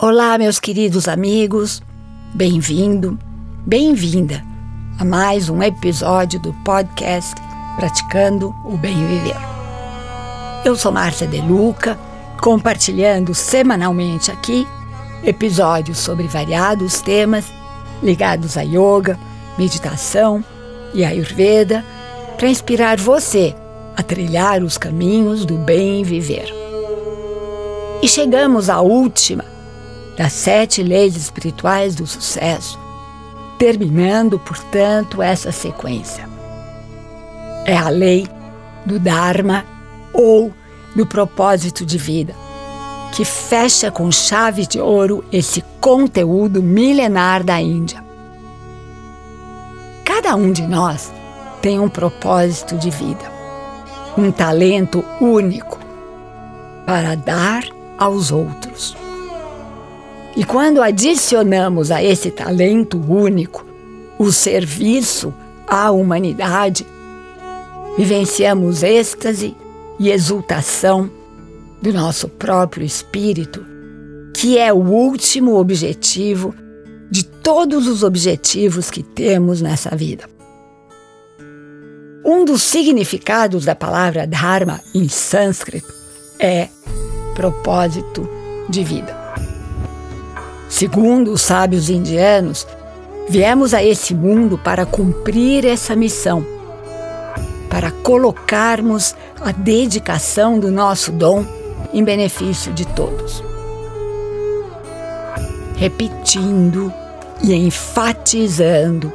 Olá, meus queridos amigos, bem-vindo, bem-vinda a mais um episódio do podcast Praticando o Bem Viver. Eu sou Márcia De Luca, compartilhando semanalmente aqui episódios sobre variados temas ligados a yoga, meditação e ayurveda para inspirar você a trilhar os caminhos do bem viver. E chegamos à última das sete leis espirituais do sucesso, terminando, portanto, essa sequência. É a lei do Dharma ou do propósito de vida, que fecha com chave de ouro esse conteúdo milenar da Índia. Cada um de nós tem um propósito de vida, um talento único para dar aos outros. E quando adicionamos a esse talento único o serviço à humanidade, vivenciamos êxtase e exultação do nosso próprio espírito, que é o último objetivo de todos os objetivos que temos nessa vida. Um dos significados da palavra Dharma em sânscrito é propósito de vida. Segundo os sábios indianos, viemos a esse mundo para cumprir essa missão, para colocarmos a dedicação do nosso dom em benefício de todos. Repetindo e enfatizando,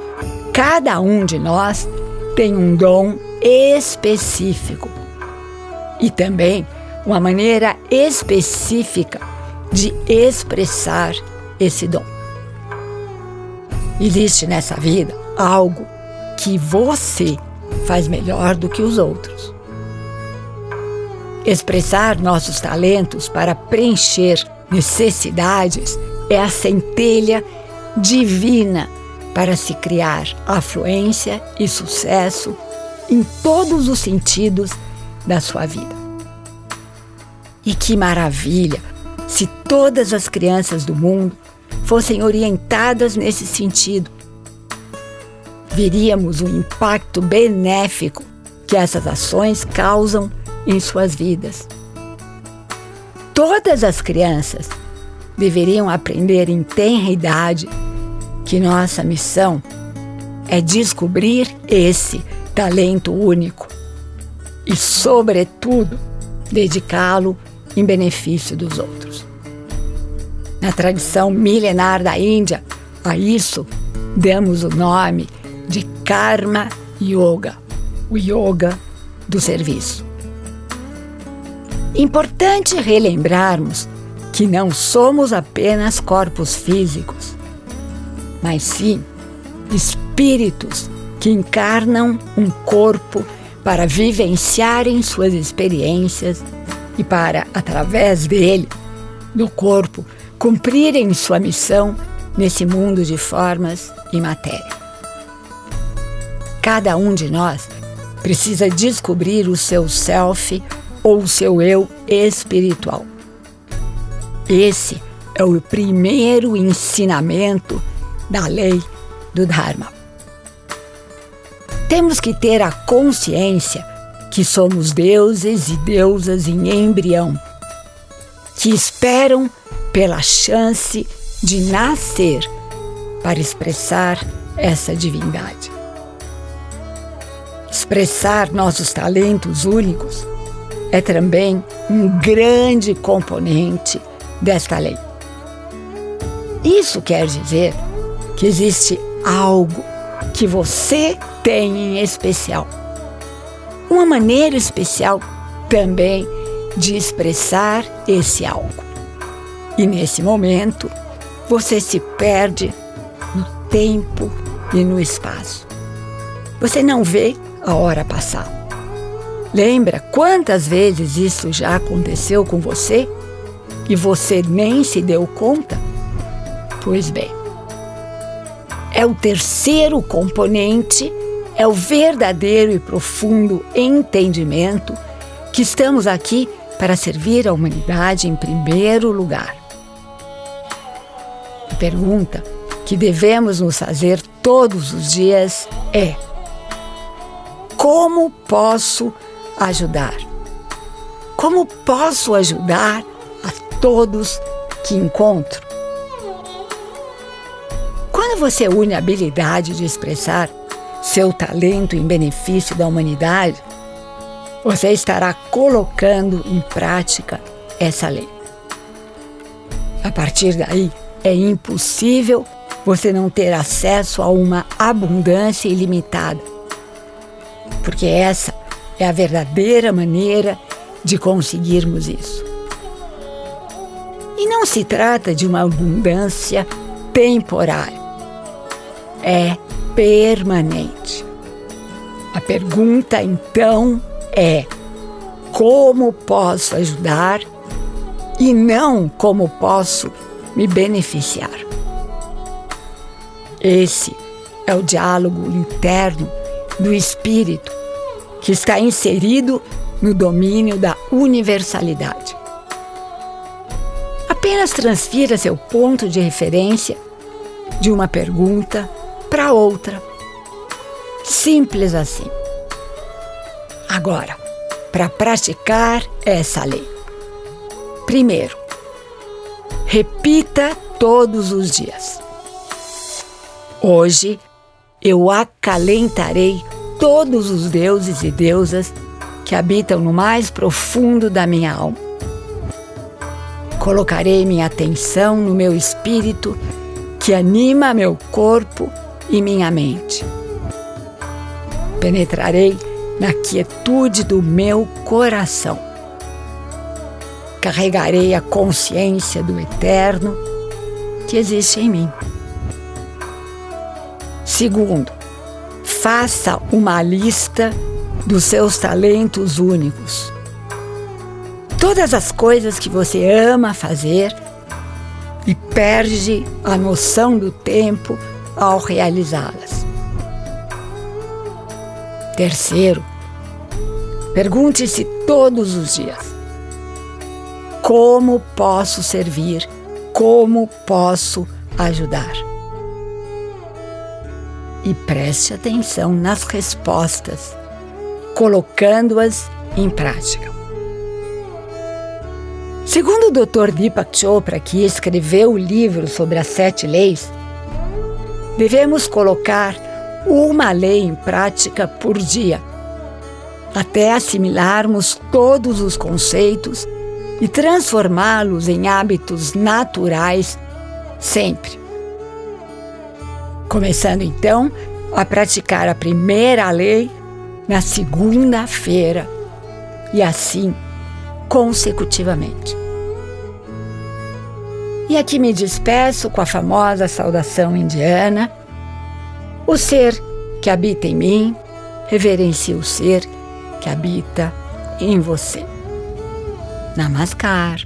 cada um de nós tem um dom específico e também uma maneira específica de expressar esse dom. Existe nessa vida algo que você faz melhor do que os outros. Expressar nossos talentos para preencher necessidades é a centelha divina para se criar afluência e sucesso em todos os sentidos da sua vida. E que maravilha se todas as crianças do mundo fossem orientadas nesse sentido. Veríamos o impacto benéfico que essas ações causam em suas vidas. Todas as crianças deveriam aprender em tenra idade que nossa missão é descobrir esse talento único e, sobretudo, dedicá-lo em benefício dos outros. Na tradição milenar da Índia, a isso damos o nome de Karma Yoga, o yoga do serviço. Importante relembrarmos que não somos apenas corpos físicos, mas sim espíritos que encarnam um corpo para vivenciarem suas experiências e para, através dele, do corpo, cumprirem sua missão nesse mundo de formas e matéria. Cada um de nós precisa descobrir o seu self ou o seu eu espiritual. Esse é o primeiro ensinamento da lei do Dharma. Temos que ter a consciência que somos deuses e deusas em embrião, que esperam pela chance de nascer para expressar essa divindade. Expressar nossos talentos únicos é também um grande componente desta lei. Isso quer dizer que existe algo que você tem em especial. Uma maneira especial também de expressar esse algo. E nesse momento, você se perde no tempo e no espaço. Você não vê a hora passar. Lembra quantas vezes isso já aconteceu com você e você nem se deu conta? Pois bem, é o terceiro componente, é o verdadeiro e profundo entendimento que estamos aqui para servir a humanidade em primeiro lugar. Pergunta que devemos nos fazer todos os dias é: Como posso ajudar? Como posso ajudar a todos que encontro? Quando você une a habilidade de expressar seu talento em benefício da humanidade, você estará colocando em prática essa lei. A partir daí, é impossível você não ter acesso a uma abundância ilimitada. Porque essa é a verdadeira maneira de conseguirmos isso. E não se trata de uma abundância temporária. É permanente. A pergunta então é: como posso ajudar e não como posso me beneficiar? Esse é o diálogo interno do espírito que está inserido no domínio da universalidade. Apenas transfira seu ponto de referência de uma pergunta para outra. Simples assim. Agora, para praticar essa lei. Primeiro, repita todos os dias. Hoje eu acalentarei todos os deuses e deusas que habitam no mais profundo da minha alma. Colocarei minha atenção no meu espírito que anima meu corpo e minha mente. Penetrarei na quietude do meu coração. Carregarei a consciência do eterno que existe em mim. Segundo, faça uma lista dos seus talentos únicos. Todas as coisas que você ama fazer e perde a noção do tempo ao realizá-las. Terceiro, pergunte-se todos os dias: como posso servir? Como posso ajudar? E preste atenção nas respostas, colocando-as em prática. Segundo o Dr. Deepak Chopra, que escreveu o livro sobre as sete leis, devemos colocar uma lei em prática por dia, até assimilarmos todos os conceitos e transformá-los em hábitos naturais sempre. Começando então a praticar a primeira lei na segunda-feira e assim consecutivamente. E aqui me despeço com a famosa saudação indiana: O ser que habita em mim reverencia o ser que habita em você. नमस्कार